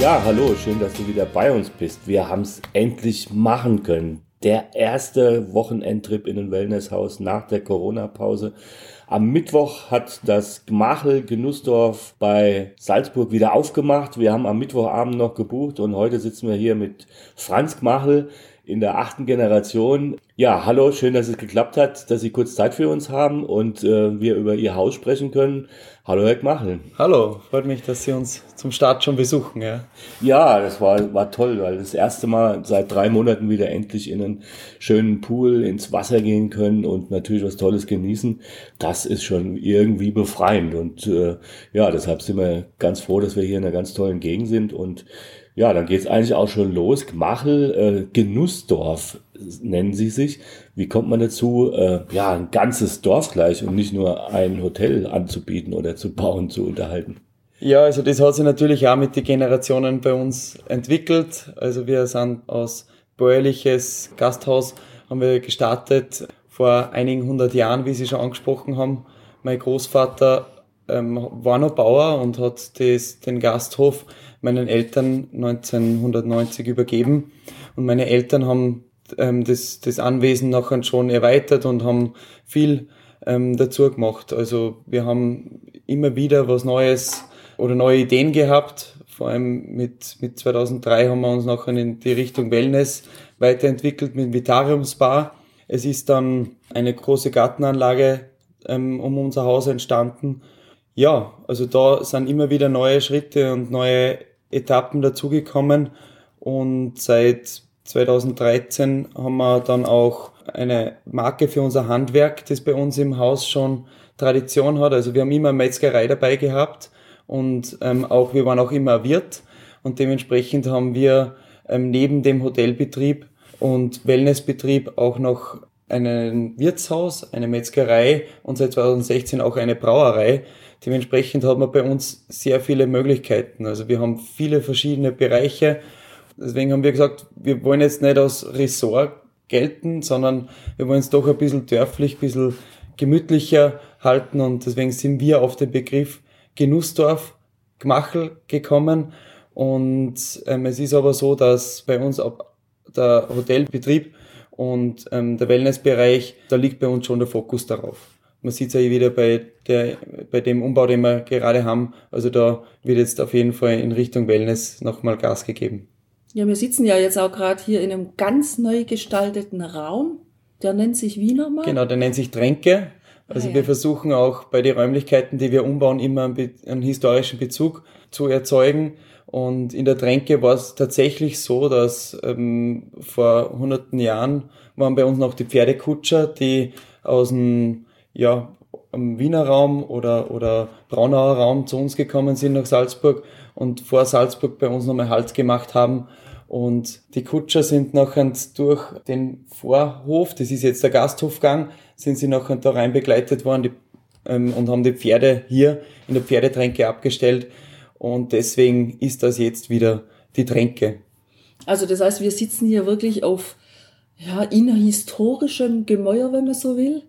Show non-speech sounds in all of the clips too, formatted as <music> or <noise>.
Ja, hallo, schön, dass du wieder bei uns bist. Wir haben es endlich machen können. Der erste Wochenendtrip in ein Wellnesshaus nach der Corona-Pause. Am Mittwoch hat das Gmachel Genussdorf bei Salzburg wieder aufgemacht. Wir haben am Mittwochabend noch gebucht und heute sitzen wir hier mit Franz Gmachel in der achten Generation. Ja, hallo, schön, dass es geklappt hat, dass Sie kurz Zeit für uns haben und äh, wir über Ihr Haus sprechen können. Hallo, Herr Gmachel. Hallo, freut mich, dass Sie uns zum Start schon besuchen. Ja, ja das war, war toll, weil das erste Mal seit drei Monaten wieder endlich in einen schönen Pool ins Wasser gehen können und natürlich was Tolles genießen. Das ist schon irgendwie befreiend und äh, ja, deshalb sind wir ganz froh, dass wir hier in einer ganz tollen Gegend sind und ja, dann geht's eigentlich auch schon los. Gmachel, äh, Genussdorf nennen sie sich. Wie kommt man dazu, äh, ja, ein ganzes Dorf gleich und nicht nur ein Hotel anzubieten oder zu bauen, zu unterhalten? Ja, also das hat sich natürlich auch mit den Generationen bei uns entwickelt. Also wir sind aus bäuerliches Gasthaus, haben wir gestartet vor einigen hundert Jahren, wie Sie schon angesprochen haben. Mein Großvater ähm, war noch Bauer und hat das, den Gasthof meinen Eltern 1990 übergeben. Und meine Eltern haben ähm, das, das Anwesen nachher schon erweitert und haben viel ähm, dazu gemacht. Also wir haben immer wieder was Neues oder neue Ideen gehabt. Vor allem mit, mit 2003 haben wir uns nachher in die Richtung Wellness weiterentwickelt mit Vitarium Spa. Es ist dann eine große Gartenanlage ähm, um unser Haus entstanden. Ja, also da sind immer wieder neue Schritte und neue Etappen dazugekommen und seit 2013 haben wir dann auch eine Marke für unser Handwerk, das bei uns im Haus schon Tradition hat. Also wir haben immer Metzgerei dabei gehabt und ähm, auch wir waren auch immer Wirt und dementsprechend haben wir ähm, neben dem Hotelbetrieb und Wellnessbetrieb auch noch ein Wirtshaus, eine Metzgerei und seit 2016 auch eine Brauerei. Dementsprechend hat man bei uns sehr viele Möglichkeiten. Also wir haben viele verschiedene Bereiche. Deswegen haben wir gesagt, wir wollen jetzt nicht als Ressort gelten, sondern wir wollen es doch ein bisschen dörflich, ein bisschen gemütlicher halten und deswegen sind wir auf den Begriff Genussdorf, Gmachel gekommen und ähm, es ist aber so, dass bei uns ab der Hotelbetrieb und ähm, der Wellnessbereich, da liegt bei uns schon der Fokus darauf. Man sieht es ja wieder bei, der, bei dem Umbau, den wir gerade haben. Also da wird jetzt auf jeden Fall in Richtung Wellness nochmal Gas gegeben. Ja, wir sitzen ja jetzt auch gerade hier in einem ganz neu gestalteten Raum. Der nennt sich wie nochmal? Genau, der nennt sich Tränke. Also ah, ja. wir versuchen auch bei den Räumlichkeiten, die wir umbauen, immer einen, einen historischen Bezug zu erzeugen. Und in der Tränke war es tatsächlich so, dass ähm, vor hunderten Jahren waren bei uns noch die Pferdekutscher, die aus dem ja, Wiener Raum oder, oder Braunauer Raum zu uns gekommen sind nach Salzburg und vor Salzburg bei uns nochmal Halt gemacht haben. Und die Kutscher sind nachher durch den Vorhof, das ist jetzt der Gasthofgang, sind sie nachher da rein begleitet worden die, ähm, und haben die Pferde hier in der Pferdetränke abgestellt. Und deswegen ist das jetzt wieder die Tränke. Also das heißt, wir sitzen hier wirklich auf ja, innerhistorischem Gemäuer, wenn man so will.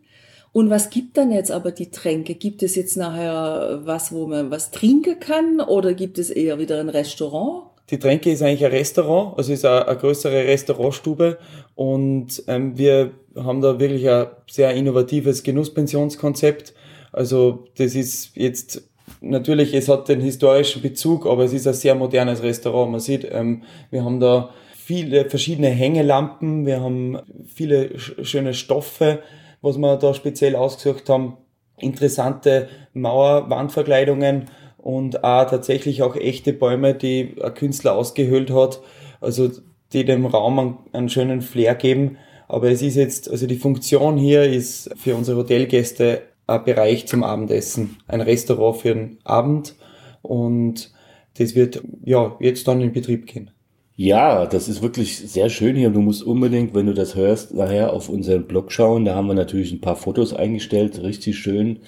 Und was gibt dann jetzt aber die Tränke? Gibt es jetzt nachher was, wo man was trinken kann oder gibt es eher wieder ein Restaurant? Die Tränke ist eigentlich ein Restaurant, also ist eine, eine größere Restaurantstube und ähm, wir haben da wirklich ein sehr innovatives Genusspensionskonzept. Also das ist jetzt natürlich, es hat den historischen Bezug, aber es ist ein sehr modernes Restaurant. Man sieht, ähm, wir haben da viele verschiedene Hängelampen, wir haben viele schöne Stoffe, was wir da speziell ausgesucht haben. Interessante Mauerwandverkleidungen und auch tatsächlich auch echte Bäume, die ein Künstler ausgehöhlt hat, also die dem Raum einen, schönen Flair geben. Aber es ist jetzt, also die Funktion hier ist für unsere Hotelgäste ein Bereich zum Abendessen, ein Restaurant für den Abend und das wird ja jetzt dann in Betrieb gehen. Ja, das ist wirklich sehr schön hier. Du musst unbedingt, wenn du das hörst, nachher auf unseren Blog schauen. Da haben wir natürlich ein paar Fotos eingestellt, richtig schön.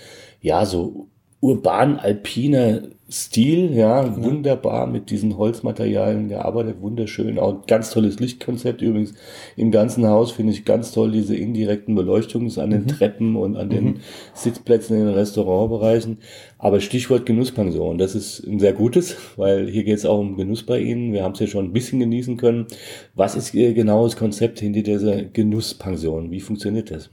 Ja, so urban-alpiner Stil, ja, wunderbar mit diesen Holzmaterialien gearbeitet, wunderschön, auch ein ganz tolles Lichtkonzept übrigens. Im ganzen Haus finde ich ganz toll diese indirekten Beleuchtungen an den mhm. Treppen und an den mhm. Sitzplätzen in den Restaurantbereichen. Aber Stichwort Genusspension, das ist ein sehr gutes, weil hier geht es auch um Genuss bei Ihnen. Wir haben es ja schon ein bisschen genießen können. Was ist Ihr genaues Konzept hinter dieser Genusspension? Wie funktioniert das?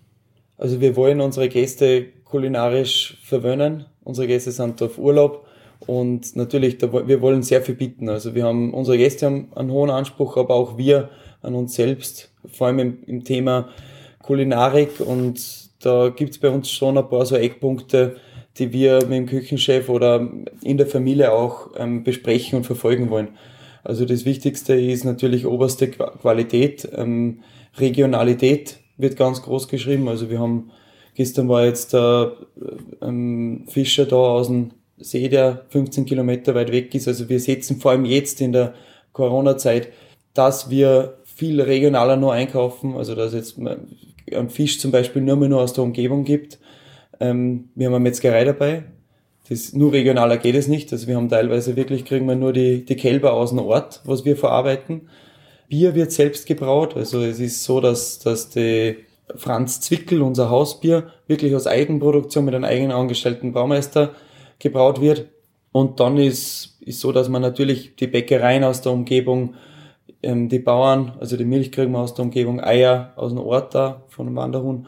Also wir wollen unsere Gäste kulinarisch verwöhnen. Unsere Gäste sind auf Urlaub und natürlich, da, wir wollen sehr viel bieten. Also wir haben, unsere Gäste haben einen hohen Anspruch, aber auch wir an uns selbst, vor allem im, im Thema Kulinarik. Und da gibt's bei uns schon ein paar so Eckpunkte, die wir mit dem Küchenchef oder in der Familie auch ähm, besprechen und verfolgen wollen. Also das Wichtigste ist natürlich oberste Qualität, ähm, Regionalität wird ganz groß geschrieben. Also wir haben gestern war jetzt der ähm, Fischer da aus dem See, der 15 Kilometer weit weg ist. Also wir setzen vor allem jetzt in der Corona-Zeit, dass wir viel regionaler nur einkaufen, also dass jetzt ein Fisch zum Beispiel nur mehr nur aus der Umgebung gibt. Ähm, wir haben eine Metzgerei dabei. Das, nur regionaler geht es nicht. Also wir haben teilweise wirklich, kriegen wir nur die, die Kälber aus dem Ort, was wir verarbeiten. Bier wird selbst gebraut. Also es ist so, dass, dass die Franz Zwickel, unser Hausbier, wirklich aus Eigenproduktion mit einem eigenen angestellten Baumeister gebraut wird. Und dann ist, ist so, dass man natürlich die Bäckereien aus der Umgebung, ähm, die Bauern, also die Milch kriegen wir aus der Umgebung, Eier aus dem Ort da, von dem Wanderhuhn.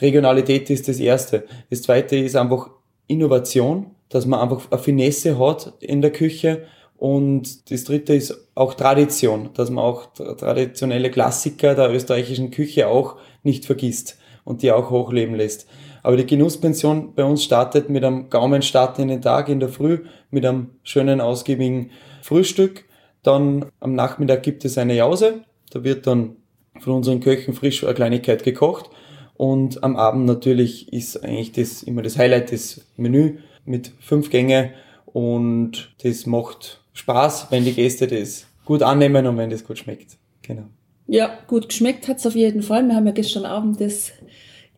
Regionalität ist das Erste. Das Zweite ist einfach Innovation, dass man einfach eine Finesse hat in der Küche. Und das Dritte ist auch Tradition, dass man auch traditionelle Klassiker der österreichischen Küche auch nicht vergisst und die auch hochleben lässt. Aber die Genusspension bei uns startet mit einem Gaumenstart in den Tag in der Früh, mit einem schönen, ausgiebigen Frühstück. Dann am Nachmittag gibt es eine Jause. Da wird dann von unseren Köchen frisch eine Kleinigkeit gekocht. Und am Abend natürlich ist eigentlich das immer das Highlight, das Menü mit fünf Gänge. Und das macht Spaß, wenn die Gäste das gut annehmen und wenn das gut schmeckt. Genau. Ja, gut geschmeckt hat's auf jeden Fall. Wir haben ja gestern Abend das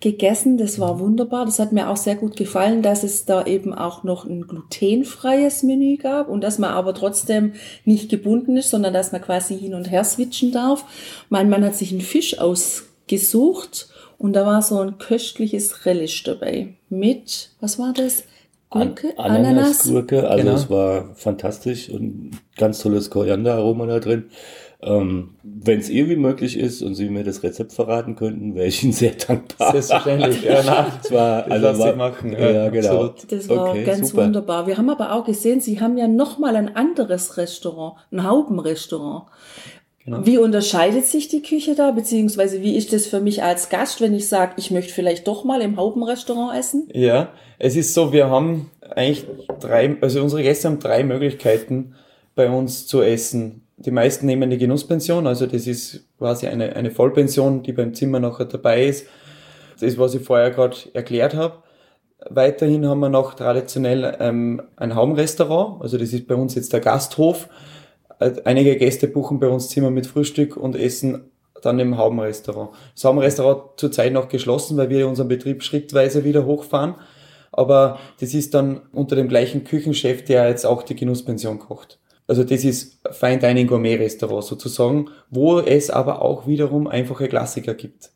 gegessen. Das war wunderbar. Das hat mir auch sehr gut gefallen, dass es da eben auch noch ein glutenfreies Menü gab und dass man aber trotzdem nicht gebunden ist, sondern dass man quasi hin und her switchen darf. Mein Mann hat sich einen Fisch ausgesucht und da war so ein köstliches Relish dabei mit, was war das? Gurke, An Ananas, Ananas. Gurke, also genau. es war fantastisch und ganz tolles Korianderaroma da drin. Ähm, Wenn es irgendwie möglich ist und Sie mir das Rezept verraten könnten, wäre ich Ihnen sehr dankbar. Selbstverständlich, ja, na, <laughs> das war, das also war, machen. Ja, ja genau. Absolut. Das war okay, ganz super. wunderbar. Wir haben aber auch gesehen, Sie haben ja nochmal ein anderes Restaurant, ein Haubenrestaurant. Genau. Wie unterscheidet sich die Küche da, beziehungsweise wie ist das für mich als Gast, wenn ich sage, ich möchte vielleicht doch mal im Haubenrestaurant essen? Ja, es ist so, wir haben eigentlich drei, also unsere Gäste haben drei Möglichkeiten bei uns zu essen. Die meisten nehmen die Genusspension, also das ist quasi eine, eine Vollpension, die beim Zimmer nachher dabei ist. Das ist, was ich vorher gerade erklärt habe. Weiterhin haben wir noch traditionell ähm, ein Haumrestaurant, also das ist bei uns jetzt der Gasthof. Äh, einige Gäste buchen bei uns Zimmer mit Frühstück und essen dann im Haubenrestaurant. Das Haubenrestaurant zurzeit noch geschlossen, weil wir unseren Betrieb schrittweise wieder hochfahren. Aber das ist dann unter dem gleichen Küchenchef, der jetzt auch die Genusspension kocht. Also das ist Fine Dining Gourmet Restaurant sozusagen, wo es aber auch wiederum einfache Klassiker gibt.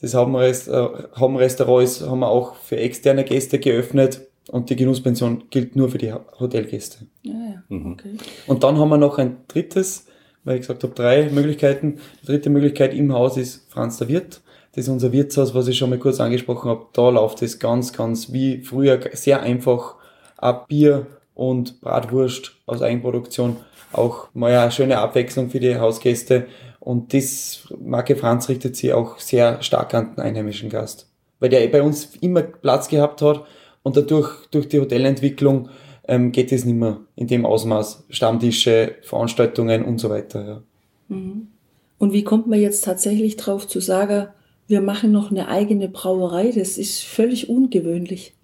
Das Haubenrestaurant ist, haben wir auch für externe Gäste geöffnet und die Genusspension gilt nur für die Hotelgäste. Ja, ja. Mhm. Okay. Und dann haben wir noch ein drittes, weil ich gesagt habe, drei Möglichkeiten. Die dritte Möglichkeit im Haus ist Franz der Wirt. Das ist unser Wirtshaus, was ich schon mal kurz angesprochen habe. Da läuft es ganz, ganz wie früher sehr einfach ab Bier, und Bratwurst aus Eigenproduktion. Auch mal eine schöne Abwechslung für die Hausgäste. Und das Marke Franz richtet sich auch sehr stark an den einheimischen Gast. Weil der bei uns immer Platz gehabt hat und dadurch, durch die Hotelentwicklung, ähm, geht es nicht mehr in dem Ausmaß. Stammtische, Veranstaltungen und so weiter. Ja. Mhm. Und wie kommt man jetzt tatsächlich drauf zu sagen, wir machen noch eine eigene Brauerei? Das ist völlig ungewöhnlich.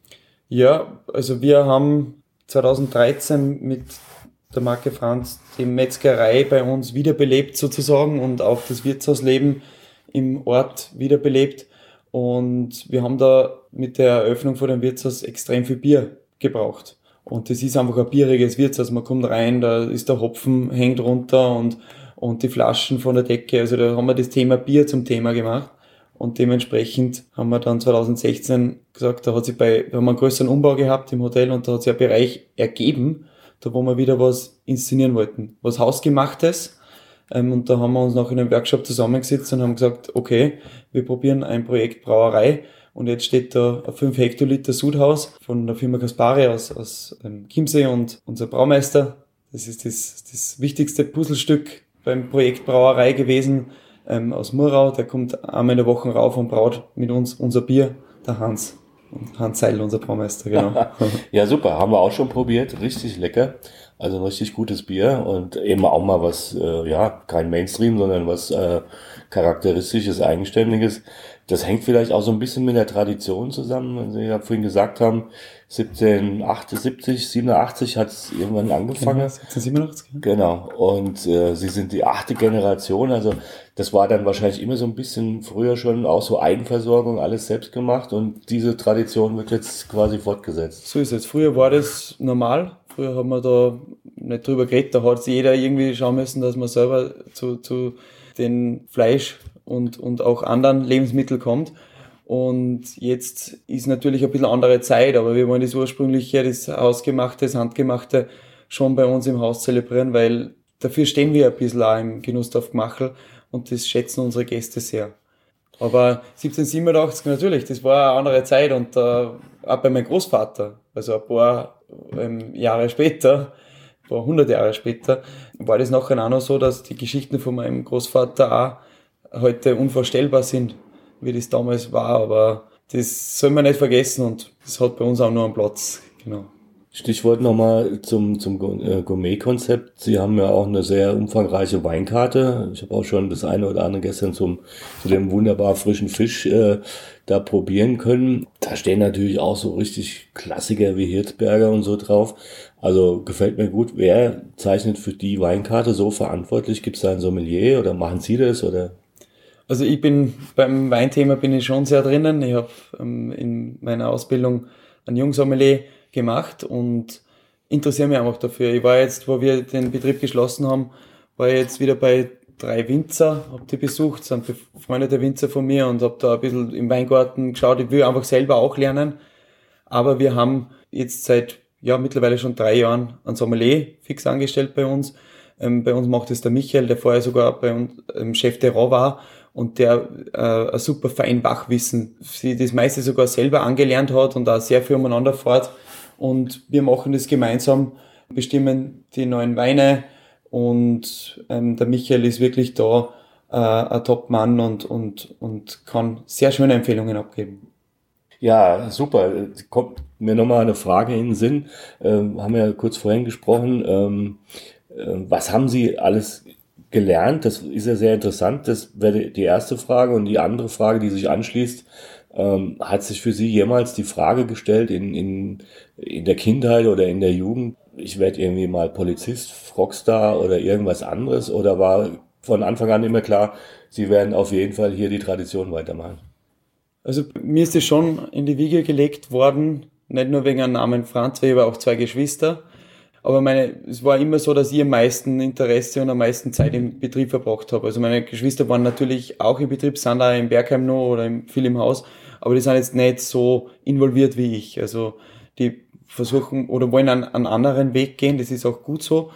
Ja, also wir haben 2013 mit der Marke Franz die Metzgerei bei uns wiederbelebt sozusagen und auch das Wirtshausleben im Ort wiederbelebt. Und wir haben da mit der Eröffnung von dem Wirtshaus extrem viel Bier gebraucht. Und das ist einfach ein bieriges Wirtshaus. Man kommt rein, da ist der Hopfen, hängt runter und, und die Flaschen von der Decke. Also da haben wir das Thema Bier zum Thema gemacht. Und dementsprechend haben wir dann 2016 gesagt, da hat sich bei, wir haben einen größeren Umbau gehabt im Hotel und da hat sich ein Bereich ergeben, da wo wir wieder was inszenieren wollten. Was Hausgemachtes. Ähm, und da haben wir uns noch in einem Workshop zusammengesetzt und haben gesagt, okay, wir probieren ein Projekt Brauerei. Und jetzt steht da ein 5 Hektoliter Sudhaus von der Firma Kaspari aus, aus ähm, Chiemsee und unser Braumeister. Das ist das, das wichtigste Puzzlestück beim Projekt Brauerei gewesen ähm, aus Murau. Der kommt einmal in der Woche rauf und braut mit uns unser Bier, der Hans. Hans Seil, unser Braumeister, genau. <laughs> ja, super. Haben wir auch schon probiert. Richtig lecker. Also ein richtig gutes Bier und eben auch mal was, äh, ja, kein Mainstream, sondern was äh, charakteristisches, eigenständiges. Das hängt vielleicht auch so ein bisschen mit der Tradition zusammen. Also, Sie ja vorhin gesagt haben, 1778, 87 hat es irgendwann angefangen. 1787. Genau. Und äh, Sie sind die achte Generation. Also das war dann wahrscheinlich immer so ein bisschen früher schon auch so Eigenversorgung, alles selbst gemacht. Und diese Tradition wird jetzt quasi fortgesetzt. So ist es. Früher war das normal. Früher haben wir da nicht drüber geredet. Da hat jeder irgendwie schauen müssen, dass man selber zu, zu den Fleisch und, und auch anderen Lebensmitteln kommt. Und jetzt ist natürlich ein bisschen andere Zeit, aber wir wollen das ursprüngliche, das Hausgemachte, das Handgemachte schon bei uns im Haus zelebrieren, weil dafür stehen wir ein bisschen auch im Genuss auf Gmachel und das schätzen unsere Gäste sehr. Aber 1787 natürlich, das war eine andere Zeit und äh, auch bei meinem Großvater, also ein paar ähm, Jahre später, ein paar hundert Jahre später, war das nachher auch noch so, dass die Geschichten von meinem Großvater auch heute unvorstellbar sind, wie das damals war, aber das soll man nicht vergessen und das hat bei uns auch nur einen Platz, genau. Stichwort nochmal zum, zum äh, Gourmet-Konzept. Sie haben ja auch eine sehr umfangreiche Weinkarte. Ich habe auch schon das eine oder andere gestern zum, zu dem wunderbar frischen Fisch äh, da probieren können. Da stehen natürlich auch so richtig Klassiker wie Hirzberger und so drauf. Also gefällt mir gut. Wer zeichnet für die Weinkarte so verantwortlich? Gibt es da ein Sommelier oder machen Sie das? Oder also ich bin beim Weinthema bin ich schon sehr drinnen. Ich habe ähm, in meiner Ausbildung ein Jungsommelier gemacht und interessiere mich einfach dafür. Ich war jetzt, wo wir den Betrieb geschlossen haben, war jetzt wieder bei drei Winzer, habe die besucht, sind befreundete Winzer von mir und habe da ein bisschen im Weingarten geschaut. Ich will einfach selber auch lernen. Aber wir haben jetzt seit ja mittlerweile schon drei Jahren einen Sommelier fix angestellt bei uns. Ähm, bei uns macht es der Michael, der vorher sogar bei uns ähm, Chef de Rau war und der äh, ein super fein Wachwissen, sie das meiste sogar selber angelernt hat und auch sehr viel umeinander fährt. Und wir machen das gemeinsam, bestimmen die neuen Weine und ähm, der Michael ist wirklich da äh, ein Top-Mann und, und, und kann sehr schöne Empfehlungen abgeben. Ja, super. Kommt mir nochmal eine Frage in den Sinn. Ähm, haben wir ja kurz vorhin gesprochen. Ähm, äh, was haben Sie alles gelernt? Das ist ja sehr interessant. Das wäre die erste Frage. Und die andere Frage, die sich anschließt, ähm, hat sich für Sie jemals die Frage gestellt in, in, in der Kindheit oder in der Jugend, ich werde irgendwie mal Polizist, Rockstar oder irgendwas anderes? Oder war von Anfang an immer klar, Sie werden auf jeden Fall hier die Tradition weitermachen? Also mir ist es schon in die Wiege gelegt worden, nicht nur wegen einem Namen Franz, habe auch zwei Geschwister. Aber meine, es war immer so, dass ich am meisten Interesse und am meisten Zeit im Betrieb verbracht habe. Also meine Geschwister waren natürlich auch im Betrieb, sind auch im Bergheim noch oder viel im Haus, aber die sind jetzt nicht so involviert wie ich. Also die versuchen oder wollen einen, einen anderen Weg gehen, das ist auch gut so.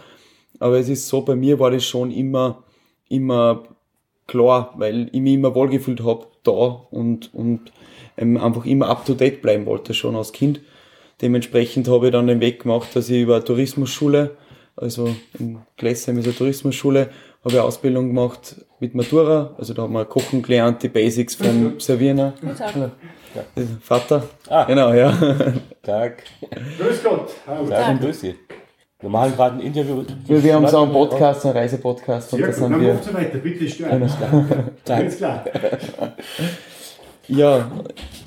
Aber es ist so, bei mir war das schon immer, immer klar, weil ich mich immer wohlgefühlt habe da und, und ähm, einfach immer up to date bleiben wollte, schon als Kind. Dementsprechend habe ich dann den Weg gemacht, dass ich über eine Tourismusschule, also in Glessheim ist eine Tourismusschule, habe ich eine Ausbildung gemacht mit Matura, also da haben wir Kochen gelernt, die Basics vom Servieren. Ja. Vater. Ah. Genau, ja. Tag. Grüß Gott. Hallo. Tag grüß Sie. Wir machen gerade ein Interview. Wir, wir haben so einen Podcast, einen Reisepodcast. Und Sehr gut, dann wir... so weiter, bitte stören. Alles klar. <laughs> Ja,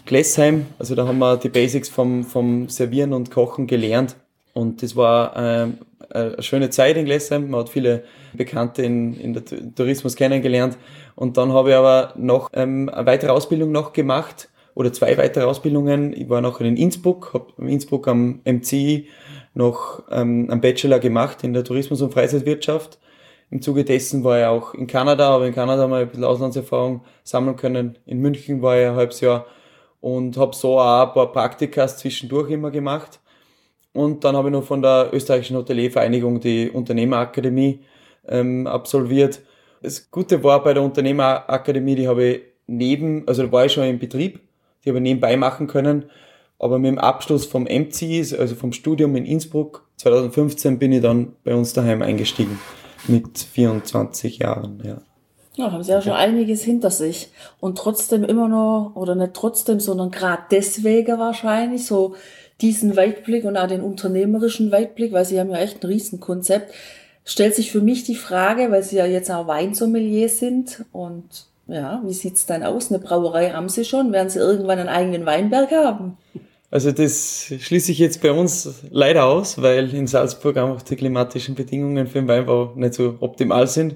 Glessheim, also da haben wir die Basics vom, vom Servieren und Kochen gelernt. Und das war ähm, eine schöne Zeit in Glessheim. Man hat viele Bekannte in, in der Tourismus kennengelernt. Und dann habe ich aber noch ähm, eine weitere Ausbildung noch gemacht oder zwei weitere Ausbildungen. Ich war noch in Innsbruck, habe in Innsbruck am MCI noch ähm, einen Bachelor gemacht in der Tourismus- und Freizeitwirtschaft. Im Zuge dessen war ich auch in Kanada, aber in Kanada mal ein bisschen Auslandserfahrung sammeln können. In München war ich ein halbes Jahr und habe so auch ein paar Praktikas zwischendurch immer gemacht. Und dann habe ich noch von der österreichischen Hoteliervereinigung die Unternehmerakademie ähm, absolviert. Das Gute war bei der Unternehmerakademie, die habe ich neben, also da war ich schon im Betrieb, die habe ich nebenbei machen können. Aber mit dem Abschluss vom MCI, also vom Studium in Innsbruck, 2015 bin ich dann bei uns daheim eingestiegen. Mit 24 Jahren, ja. Ja, haben sie ja schon einiges hinter sich. Und trotzdem immer noch, oder nicht trotzdem, sondern gerade deswegen wahrscheinlich so diesen Weitblick und auch den unternehmerischen Weitblick, weil sie haben ja echt ein Riesenkonzept, stellt sich für mich die Frage, weil sie ja jetzt auch Weinsommelier sind und ja, wie sieht's dann aus? Eine Brauerei haben sie schon, werden sie irgendwann einen eigenen Weinberg haben? Also das schließe ich jetzt bei uns leider aus, weil in Salzburg einfach die klimatischen Bedingungen für den Weinbau nicht so optimal sind.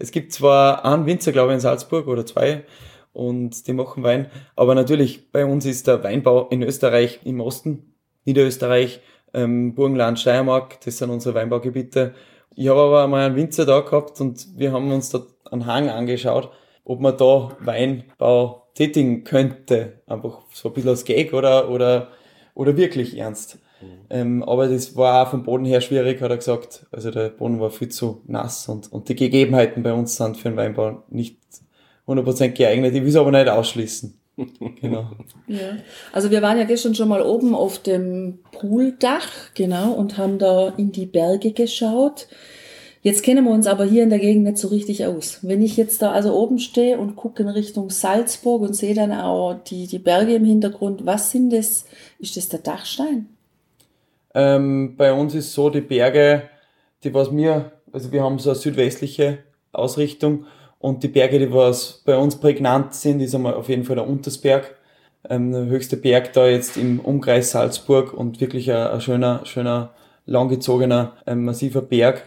Es gibt zwar einen Winzer, glaube ich, in Salzburg oder zwei und die machen Wein, aber natürlich bei uns ist der Weinbau in Österreich im Osten, Niederösterreich, ähm, Burgenland, Steiermark, das sind unsere Weinbaugebiete. Ich habe aber mal einen Winzer da gehabt und wir haben uns dort einen Hang angeschaut, ob man da Weinbau tätigen könnte. Einfach so ein bisschen als Gag oder, oder, oder wirklich ernst. Mhm. Ähm, aber das war auch vom Boden her schwierig, hat er gesagt. Also der Boden war viel zu nass und, und die Gegebenheiten bei uns sind für den Weinbau nicht 100% geeignet. Ich will es aber nicht ausschließen. <laughs> genau. Ja. Also wir waren ja gestern schon mal oben auf dem Pooldach, genau, und haben da in die Berge geschaut. Jetzt kennen wir uns aber hier in der Gegend nicht so richtig aus. Wenn ich jetzt da also oben stehe und gucke in Richtung Salzburg und sehe dann auch die, die Berge im Hintergrund, was sind das? Ist das der Dachstein? Ähm, bei uns ist so, die Berge, die was mir, also wir haben so eine südwestliche Ausrichtung und die Berge, die was bei uns prägnant sind, ist einmal auf jeden Fall der Untersberg. Ähm, der höchste Berg da jetzt im Umkreis Salzburg und wirklich ein, ein schöner, schöner, langgezogener, ähm, massiver Berg.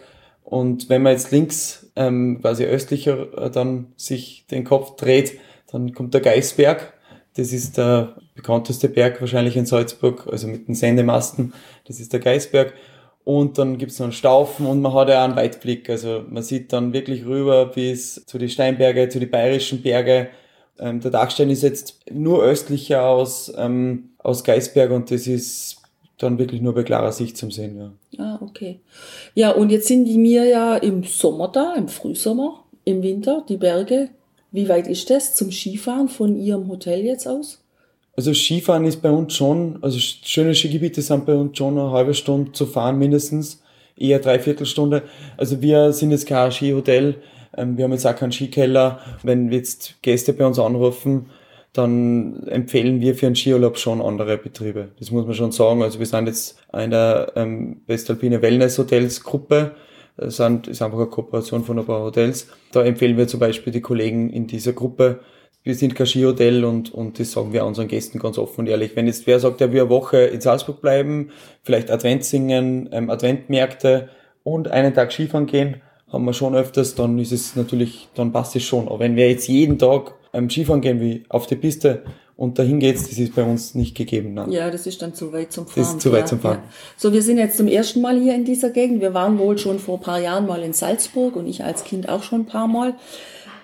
Und wenn man jetzt links, ähm, quasi östlicher, äh, dann sich den Kopf dreht, dann kommt der Geisberg. Das ist der bekannteste Berg wahrscheinlich in Salzburg, also mit den Sendemasten. Das ist der Geisberg. Und dann gibt's noch einen Staufen und man hat ja einen Weitblick. Also man sieht dann wirklich rüber bis zu die Steinberge, zu die bayerischen Berge. Ähm, der Dachstein ist jetzt nur östlicher aus, ähm, aus Geisberg und das ist dann wirklich nur bei klarer Sicht zum Sehen. Ja. Ah, okay. Ja, und jetzt sind die mir ja im Sommer da, im Frühsommer, im Winter, die Berge. Wie weit ist das zum Skifahren von Ihrem Hotel jetzt aus? Also Skifahren ist bei uns schon, also schöne Skigebiete sind bei uns schon eine halbe Stunde zu fahren mindestens, eher dreiviertel Stunde. Also wir sind jetzt kein Skihotel, ähm, wir haben jetzt auch keinen Skikeller. Wenn jetzt Gäste bei uns anrufen, dann empfehlen wir für einen Skiurlaub schon andere Betriebe. Das muss man schon sagen. Also wir sind jetzt eine ähm, Westalpine Wellness Hotels Gruppe. Das sind, ist einfach eine Kooperation von ein paar Hotels. Da empfehlen wir zum Beispiel die Kollegen in dieser Gruppe. Wir sind kein Skihotel und, und das sagen wir unseren Gästen ganz offen und ehrlich. Wenn jetzt wer sagt, er will eine Woche in Salzburg bleiben, vielleicht Advent singen, ähm, Adventmärkte und einen Tag Skifahren gehen, haben wir schon öfters, dann ist es natürlich, dann passt es schon. Aber wenn wir jetzt jeden Tag ähm, Skifahren gehen wie auf die Piste und dahin geht's, das ist bei uns nicht gegeben. Nein. Ja, das ist dann zu weit zum Fahren. Das ist zu weit zum Fahren. Ja. So, wir sind jetzt zum ersten Mal hier in dieser Gegend. Wir waren wohl schon vor ein paar Jahren mal in Salzburg und ich als Kind auch schon ein paar Mal.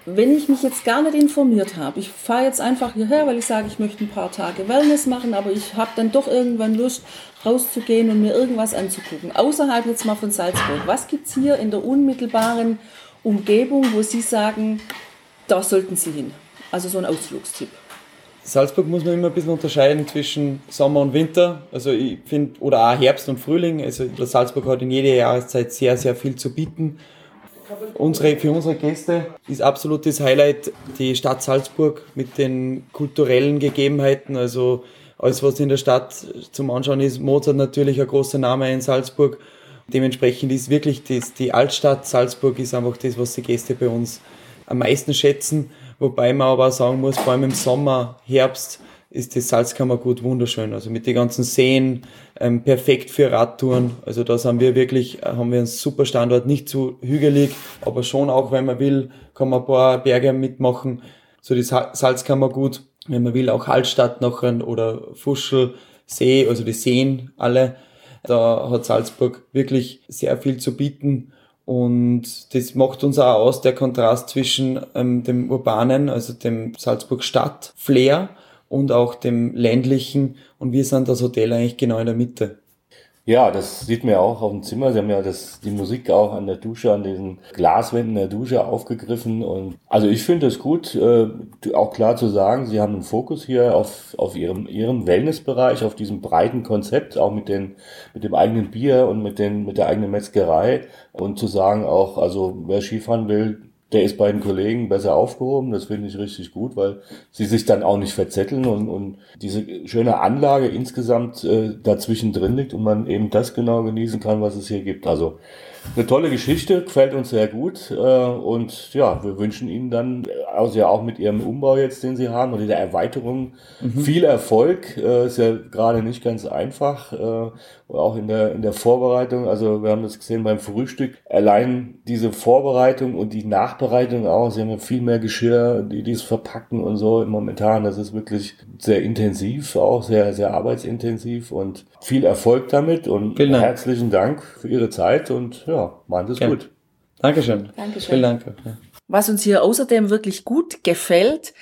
Wenn ich mich jetzt gar nicht informiert habe, ich fahre jetzt einfach hierher, weil ich sage, ich möchte ein paar Tage Wellness machen, aber ich habe dann doch irgendwann Lust, rauszugehen und mir irgendwas anzugucken. Außerhalb jetzt mal von Salzburg. Was gibt's hier in der unmittelbaren Umgebung, wo Sie sagen, da sollten Sie hin? Also so ein Ausflugstipp. Salzburg muss man immer ein bisschen unterscheiden zwischen Sommer und Winter. Also ich finde, oder auch Herbst und Frühling. Also Salzburg hat in jeder Jahreszeit sehr, sehr viel zu bieten. Unsere, für unsere Gäste ist absolutes Highlight die Stadt Salzburg mit den kulturellen Gegebenheiten. Also alles, was in der Stadt zum Anschauen ist. Mozart natürlich ein großer Name in Salzburg. Dementsprechend ist wirklich das, die Altstadt Salzburg ist einfach das, was die Gäste bei uns am meisten schätzen. Wobei man aber sagen muss, vor allem im Sommer, Herbst ist das Salzkammergut wunderschön. Also mit den ganzen Seen, ähm, perfekt für Radtouren. Also da haben wir wirklich, äh, haben wir einen super Standort, nicht zu hügelig, aber schon auch, wenn man will, kann man ein paar Berge mitmachen. So das Salzkammergut, wenn man will, auch Hallstatt noch oder Fuschel, See, also die Seen alle. Da hat Salzburg wirklich sehr viel zu bieten. Und das macht uns auch aus, der Kontrast zwischen ähm, dem urbanen, also dem Salzburg Stadt Flair und auch dem ländlichen. Und wir sind das Hotel eigentlich genau in der Mitte. Ja, das sieht man ja auch auf dem Zimmer. Sie haben ja das, die Musik auch an der Dusche, an diesen Glaswänden der Dusche aufgegriffen. Und also ich finde es gut, äh, auch klar zu sagen, Sie haben einen Fokus hier auf, auf Ihrem, Ihrem Wellnessbereich, auf diesem breiten Konzept, auch mit den, mit dem eigenen Bier und mit den, mit der eigenen Metzgerei. Und zu sagen auch, also wer Skifahren will, der ist bei den Kollegen besser aufgehoben. Das finde ich richtig gut, weil sie sich dann auch nicht verzetteln und, und diese schöne Anlage insgesamt äh, dazwischen drin liegt und man eben das genau genießen kann, was es hier gibt. Also eine tolle Geschichte, gefällt uns sehr gut. Äh, und ja, wir wünschen Ihnen dann, also ja auch mit Ihrem Umbau jetzt, den Sie haben, oder der Erweiterung, mhm. viel Erfolg. Äh, ist ja gerade nicht ganz einfach. Äh, auch in der, in der Vorbereitung. Also wir haben das gesehen beim Frühstück. Allein diese Vorbereitung und die Nachbereitung auch. Sie haben ja viel mehr Geschirr, die dies verpacken und so momentan. Das ist wirklich sehr intensiv, auch sehr, sehr arbeitsintensiv und viel Erfolg damit und Vielen herzlichen Dank für Ihre Zeit und ja, machen Sie es gut. Dankeschön. Dankeschön. Vielen Dank. Was uns hier außerdem wirklich gut gefällt,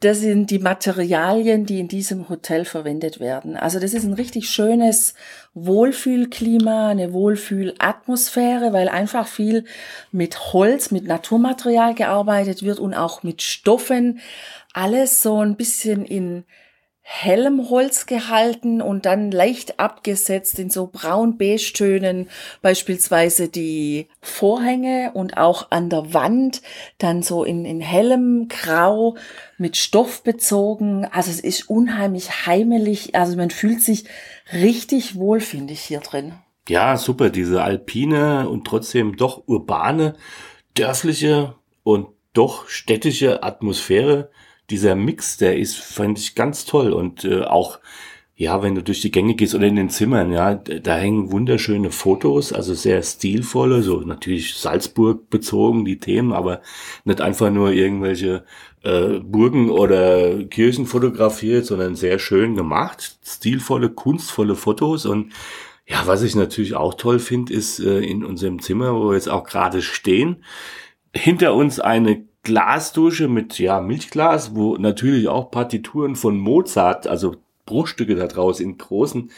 das sind die Materialien, die in diesem Hotel verwendet werden. Also das ist ein richtig schönes Wohlfühlklima, eine Wohlfühlatmosphäre, weil einfach viel mit Holz, mit Naturmaterial gearbeitet wird und auch mit Stoffen. Alles so ein bisschen in hellem Holz gehalten und dann leicht abgesetzt in so braun-beige-Tönen, beispielsweise die Vorhänge und auch an der Wand dann so in, in hellem Grau mit Stoff bezogen. Also es ist unheimlich heimelig, also man fühlt sich richtig wohl, finde ich, hier drin. Ja, super, diese alpine und trotzdem doch urbane, dörfliche und doch städtische Atmosphäre dieser Mix, der ist, fand ich ganz toll. Und äh, auch ja, wenn du durch die Gänge gehst oder in den Zimmern, ja, da hängen wunderschöne Fotos, also sehr stilvolle, so natürlich Salzburg bezogen, die Themen, aber nicht einfach nur irgendwelche äh, Burgen oder Kirchen fotografiert, sondern sehr schön gemacht, stilvolle, kunstvolle Fotos. Und ja, was ich natürlich auch toll finde, ist äh, in unserem Zimmer, wo wir jetzt auch gerade stehen, hinter uns eine Glasdusche mit ja Milchglas, wo natürlich auch Partituren von Mozart, also Bruchstücke daraus in großen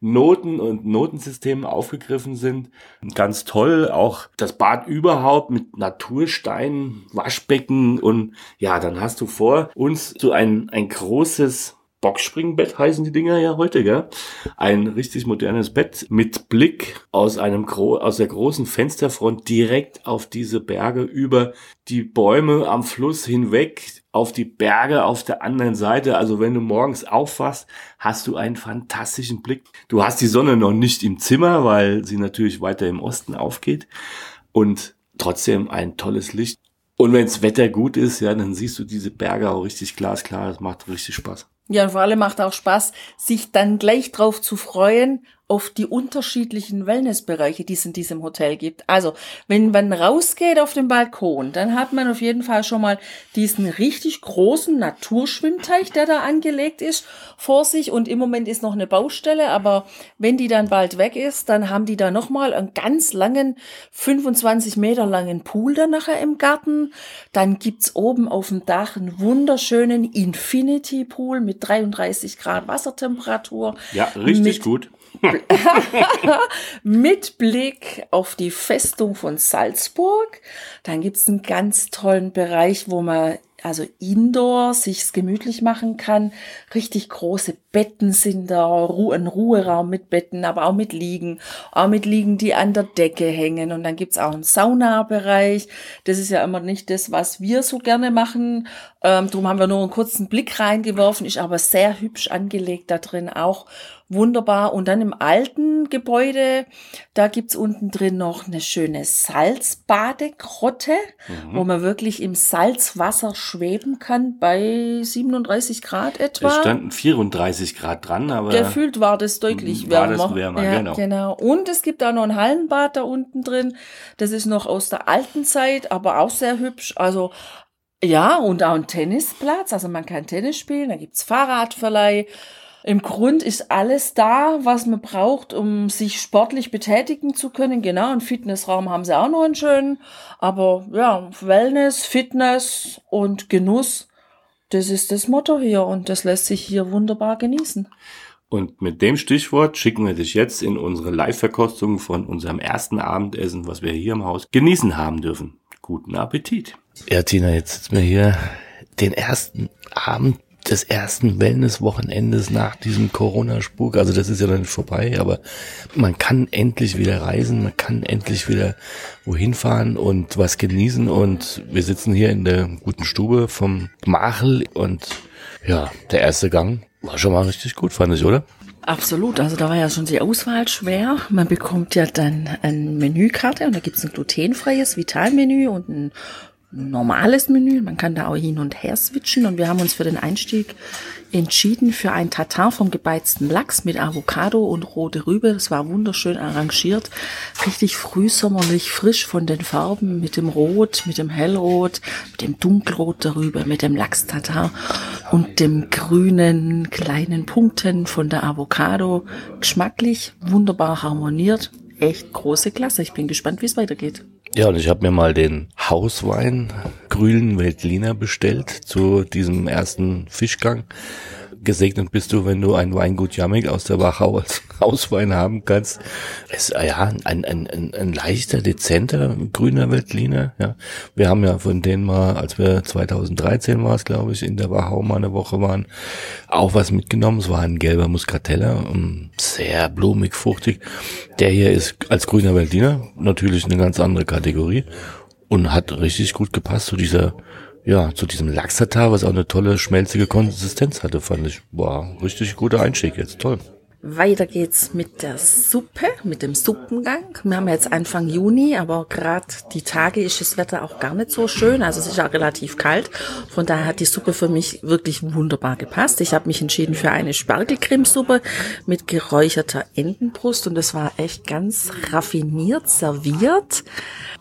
Noten und Notensystemen aufgegriffen sind. Ganz toll, auch das Bad überhaupt mit Natursteinen, Waschbecken und ja, dann hast du vor uns so ein, ein großes Boxspringbett heißen die Dinger ja heute, gell? Ein richtig modernes Bett mit Blick aus einem Gro aus der großen Fensterfront direkt auf diese Berge über die Bäume am Fluss hinweg auf die Berge auf der anderen Seite. Also wenn du morgens aufwachst, hast du einen fantastischen Blick. Du hast die Sonne noch nicht im Zimmer, weil sie natürlich weiter im Osten aufgeht und trotzdem ein tolles Licht. Und wenns Wetter gut ist, ja, dann siehst du diese Berge auch richtig glasklar. Das macht richtig Spaß. Ja, vor allem macht auch Spaß, sich dann gleich drauf zu freuen, auf die unterschiedlichen Wellnessbereiche, die es in diesem Hotel gibt. Also, wenn man rausgeht auf den Balkon, dann hat man auf jeden Fall schon mal diesen richtig großen Naturschwimmteich, der da angelegt ist, vor sich. Und im Moment ist noch eine Baustelle, aber wenn die dann bald weg ist, dann haben die da nochmal einen ganz langen, 25 Meter langen Pool dann nachher im Garten. Dann gibt's oben auf dem Dach einen wunderschönen Infinity Pool mit 33 Grad Wassertemperatur. Ja, richtig gut. <laughs> mit Blick auf die Festung von Salzburg. Dann gibt's einen ganz tollen Bereich, wo man also indoor sich's gemütlich machen kann. Richtig große Betten sind da, ein Ruheraum mit Betten, aber auch mit Liegen, auch mit Liegen, die an der Decke hängen. Und dann gibt's auch einen Saunabereich. Das ist ja immer nicht das, was wir so gerne machen. Ähm, darum haben wir nur einen kurzen Blick reingeworfen, ist aber sehr hübsch angelegt da drin auch wunderbar. Und dann im alten Gebäude, da gibt's unten drin noch eine schöne Salzbadegrotte, mhm. wo man wirklich im Salzwasser schweben kann bei 37 Grad etwa. Es standen 34 Grad dran, aber Gefühlt war das deutlich war wärmer. das wärmer, ja, genau. genau. Und es gibt auch noch ein Hallenbad da unten drin. Das ist noch aus der alten Zeit, aber auch sehr hübsch. Also ja, und auch ein Tennisplatz. Also man kann Tennis spielen, da gibt's Fahrradverleih. Im Grund ist alles da, was man braucht, um sich sportlich betätigen zu können. Genau, einen Fitnessraum haben sie auch noch einen schönen. Aber ja, Wellness, Fitness und Genuss, das ist das Motto hier und das lässt sich hier wunderbar genießen. Und mit dem Stichwort schicken wir dich jetzt in unsere Live-Verkostung von unserem ersten Abendessen, was wir hier im Haus genießen haben dürfen. Guten Appetit. Ja, Tina, jetzt sitzen wir hier den ersten Abend des ersten Wellness-Wochenendes nach diesem Corona-Spuk. Also das ist ja nicht vorbei, aber man kann endlich wieder reisen, man kann endlich wieder wohin fahren und was genießen. Und wir sitzen hier in der guten Stube vom Machel und ja, der erste Gang war schon mal richtig gut, fand ich, oder? Absolut, also da war ja schon die Auswahl schwer. Man bekommt ja dann eine Menükarte und da gibt's ein glutenfreies Vitalmenü und ein normales Menü. Man kann da auch hin und her switchen und wir haben uns für den Einstieg entschieden für ein Tatar vom gebeizten Lachs mit Avocado und rote Rübe. Das war wunderschön arrangiert, richtig frühsommerlich, frisch von den Farben mit dem Rot, mit dem Hellrot, mit dem Dunkelrot der Rübe, mit dem Lachs-Tatar und dem grünen kleinen Punkten von der Avocado. Geschmacklich wunderbar harmoniert. Echt große Klasse. Ich bin gespannt, wie es weitergeht. Ja, und ich habe mir mal den Hauswein Grünen Veltliner bestellt zu diesem ersten Fischgang. Gesegnet bist du, wenn du ein Weingut Jammig aus der Wachau als <laughs> Hauswein haben kannst. Es ist ja ein, ein, ein, ein leichter, dezenter grüner Veltliner. Ja. Wir haben ja von denen mal, als wir 2013 war es, glaube ich, in der Wachau mal eine Woche waren, auch was mitgenommen. Es war ein gelber Muscatella, um, sehr blumig, fruchtig. Der hier ist als grüner Veltliner natürlich eine ganz andere Kategorie und hat richtig gut gepasst zu dieser ja, zu diesem Lachs-Tatar, was auch eine tolle, schmelzige Konsistenz hatte, fand ich. War richtig guter Einstieg jetzt, toll. Weiter geht's mit der Suppe, mit dem Suppengang. Wir haben jetzt Anfang Juni, aber gerade die Tage ist das Wetter auch gar nicht so schön. Also es ist auch relativ kalt. Von daher hat die Suppe für mich wirklich wunderbar gepasst. Ich habe mich entschieden für eine Spargelcremesuppe mit geräucherter Entenbrust und das war echt ganz raffiniert serviert.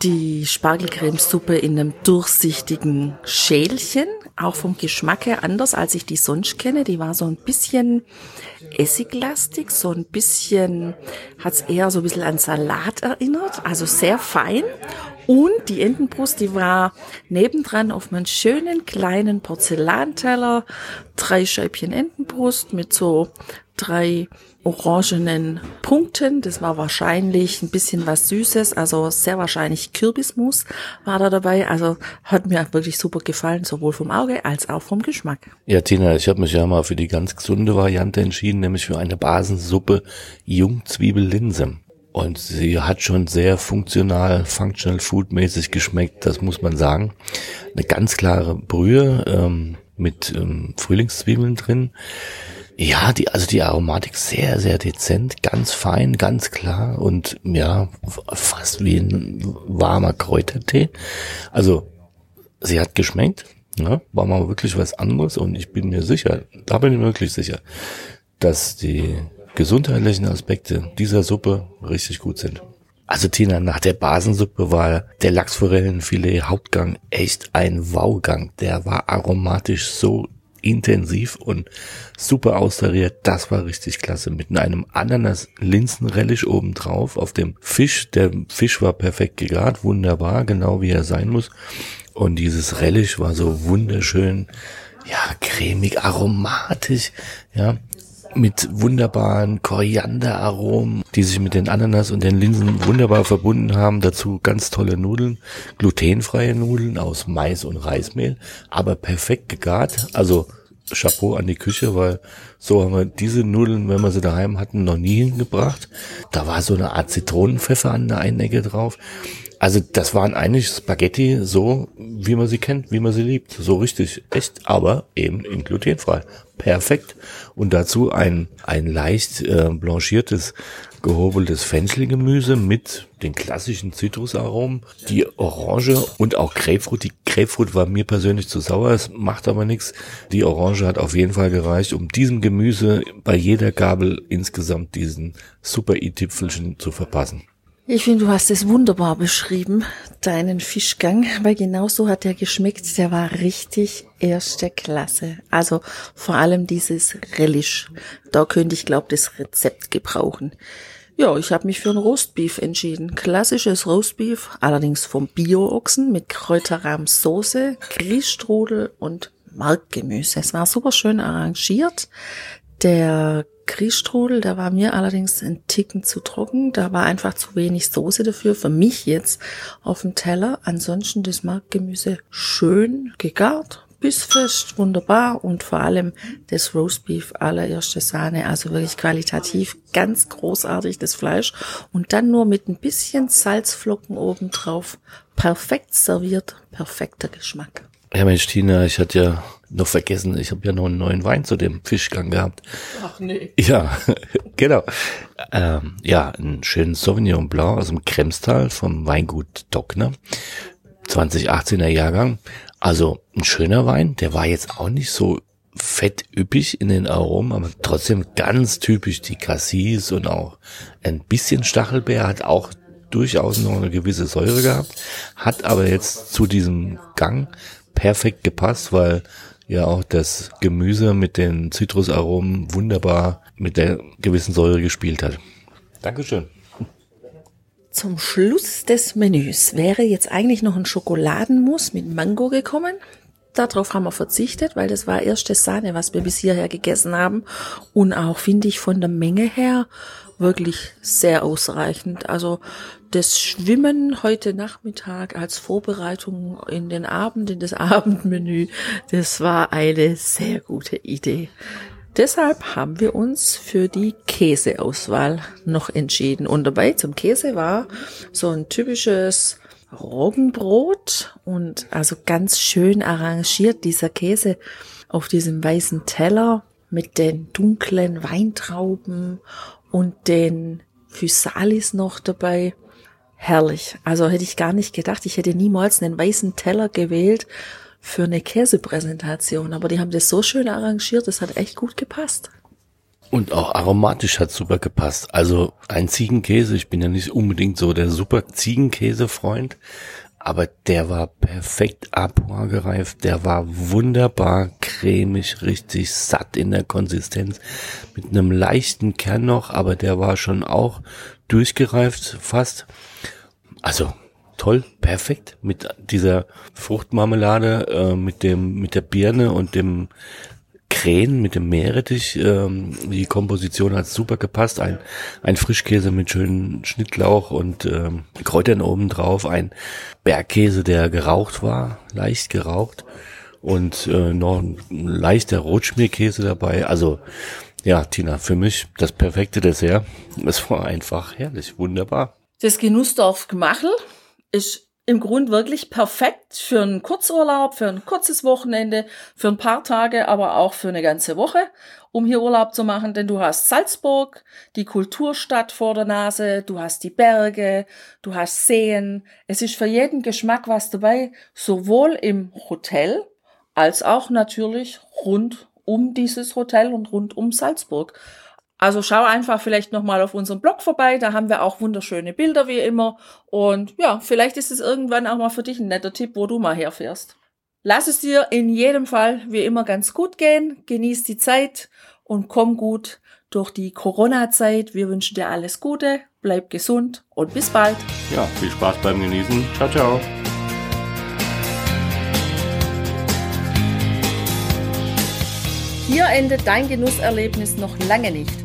Die Spargelcremesuppe in einem durchsichtigen Schälchen, auch vom Geschmack her anders, als ich die sonst kenne. Die war so ein bisschen essiglastig, so ein bisschen, hat's eher so ein bisschen an Salat erinnert, also sehr fein. Und die Entenbrust, die war nebendran auf einem schönen kleinen Porzellanteller, drei Scheibchen Entenbrust mit so drei orangenen Punkten. Das war wahrscheinlich ein bisschen was Süßes, also sehr wahrscheinlich Kürbismus war da dabei. Also hat mir wirklich super gefallen, sowohl vom Auge als auch vom Geschmack. Ja, Tina, ich habe mich ja mal für die ganz gesunde Variante entschieden, nämlich für eine Basensuppe Jungzwiebellinse. Und sie hat schon sehr funktional, functional food mäßig geschmeckt, das muss man sagen. Eine ganz klare Brühe ähm, mit ähm, Frühlingszwiebeln drin. Ja, die, also die Aromatik sehr, sehr dezent, ganz fein, ganz klar und ja, fast wie ein warmer Kräutertee. Also, sie hat geschmeckt, ne? war mal wirklich was anderes und ich bin mir sicher, da bin ich mir wirklich sicher, dass die gesundheitlichen Aspekte dieser Suppe richtig gut sind. Also Tina, nach der Basensuppe war der Lachsforellenfilet Hauptgang echt ein Waugang. Der war aromatisch so intensiv und super austariert. Das war richtig klasse. Mit einem Ananas-Linsen-Relish obendrauf auf dem Fisch. Der Fisch war perfekt gegart, wunderbar, genau wie er sein muss. Und dieses Relish war so wunderschön, ja, cremig, aromatisch, ja, mit wunderbaren Korianderaromen, die sich mit den Ananas und den Linsen wunderbar verbunden haben. Dazu ganz tolle Nudeln, glutenfreie Nudeln aus Mais und Reismehl, aber perfekt gegart. Also Chapeau an die Küche, weil so haben wir diese Nudeln, wenn wir sie daheim hatten, noch nie hingebracht. Da war so eine Art Zitronenpfeffer an der einen Ecke drauf. Also das waren eigentlich Spaghetti so, wie man sie kennt, wie man sie liebt. So richtig echt, aber eben in glutenfrei. Perfekt. Und dazu ein, ein leicht äh, blanchiertes, gehobeltes Fenchelgemüse mit den klassischen Zitrusaromen, die Orange und auch Grapefruit. Die Grapefruit war mir persönlich zu sauer, es macht aber nichts. Die Orange hat auf jeden Fall gereicht, um diesem Gemüse bei jeder Gabel insgesamt diesen super i-Tüpfelchen zu verpassen. Ich finde, du hast es wunderbar beschrieben, deinen Fischgang, weil genau so hat er geschmeckt. Der war richtig erste Klasse. Also vor allem dieses Relish. Da könnte ich, glaube das Rezept gebrauchen. Ja, ich habe mich für ein Roastbeef entschieden. Klassisches Roastbeef, allerdings vom Bio-Ochsen mit Kräuterrahmsoße, Grießstrudel und Markgemüse. Es war super schön arrangiert. Der Grießstrudel, der war mir allerdings ein Ticken zu trocken. Da war einfach zu wenig Soße dafür. Für mich jetzt auf dem Teller. Ansonsten das Markgemüse schön gegart, bissfest, wunderbar und vor allem das Roastbeef allererste Sahne. Also wirklich qualitativ ganz großartig das Fleisch. Und dann nur mit ein bisschen Salzflocken obendrauf. Perfekt serviert, perfekter Geschmack. Ja, Mensch, Tina, ich hatte ja noch vergessen, ich habe ja noch einen neuen Wein zu dem Fischgang gehabt. Ach nee. Ja, <laughs> genau. Ähm, ja, einen schönen Sauvignon Blanc aus dem Kremstal vom Weingut Dockner. 2018er Jahrgang. Also ein schöner Wein. Der war jetzt auch nicht so fett üppig in den Aromen, aber trotzdem ganz typisch die Cassis und auch ein bisschen Stachelbeer hat auch durchaus noch eine gewisse Säure gehabt, hat aber jetzt zu diesem Gang perfekt gepasst, weil ja auch das Gemüse mit den Zitrusaromen wunderbar mit der gewissen Säure gespielt hat. Dankeschön. Zum Schluss des Menüs wäre jetzt eigentlich noch ein Schokoladenmus mit Mango gekommen. Darauf haben wir verzichtet, weil das war erste Sahne, was wir bis hierher gegessen haben. Und auch finde ich von der Menge her wirklich sehr ausreichend. Also das Schwimmen heute Nachmittag als Vorbereitung in den Abend, in das <laughs> Abendmenü, das war eine sehr gute Idee. Deshalb haben wir uns für die Käseauswahl noch entschieden. Und dabei zum Käse war so ein typisches Roggenbrot und also ganz schön arrangiert dieser Käse auf diesem weißen Teller mit den dunklen Weintrauben und den Physalis noch dabei. Herrlich. Also hätte ich gar nicht gedacht. Ich hätte niemals einen weißen Teller gewählt für eine Käsepräsentation. Aber die haben das so schön arrangiert. Das hat echt gut gepasst. Und auch aromatisch hat super gepasst. Also ein Ziegenkäse. Ich bin ja nicht unbedingt so der super Ziegenkäse-Freund aber der war perfekt Apois gereift, der war wunderbar cremig, richtig satt in der Konsistenz, mit einem leichten Kern noch, aber der war schon auch durchgereift fast. Also toll, perfekt. Mit dieser Fruchtmarmelade, äh, mit dem mit der Birne und dem Krähen mit dem Meerrettich. Ähm, die Komposition hat super gepasst. Ein, ein Frischkäse mit schönen Schnittlauch und ähm, Kräutern oben drauf. Ein Bergkäse, der geraucht war, leicht geraucht. Und äh, noch ein leichter Rotschmierkäse dabei. Also ja, Tina, für mich das perfekte Dessert. Es war einfach herrlich, wunderbar. Das Genussdorf Gmachel ist im Grund wirklich perfekt für einen Kurzurlaub, für ein kurzes Wochenende, für ein paar Tage, aber auch für eine ganze Woche, um hier Urlaub zu machen, denn du hast Salzburg, die Kulturstadt vor der Nase, du hast die Berge, du hast Seen. Es ist für jeden Geschmack was dabei, sowohl im Hotel als auch natürlich rund um dieses Hotel und rund um Salzburg. Also schau einfach vielleicht nochmal auf unserem Blog vorbei, da haben wir auch wunderschöne Bilder wie immer. Und ja, vielleicht ist es irgendwann auch mal für dich ein netter Tipp, wo du mal herfährst. Lass es dir in jedem Fall wie immer ganz gut gehen, genieß die Zeit und komm gut durch die Corona-Zeit. Wir wünschen dir alles Gute, bleib gesund und bis bald. Ja, viel Spaß beim Genießen. Ciao, ciao. Hier endet dein Genusserlebnis noch lange nicht.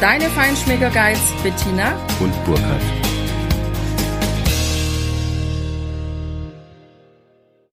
Deine Feinschmecker Guides Bettina Und Burkhard.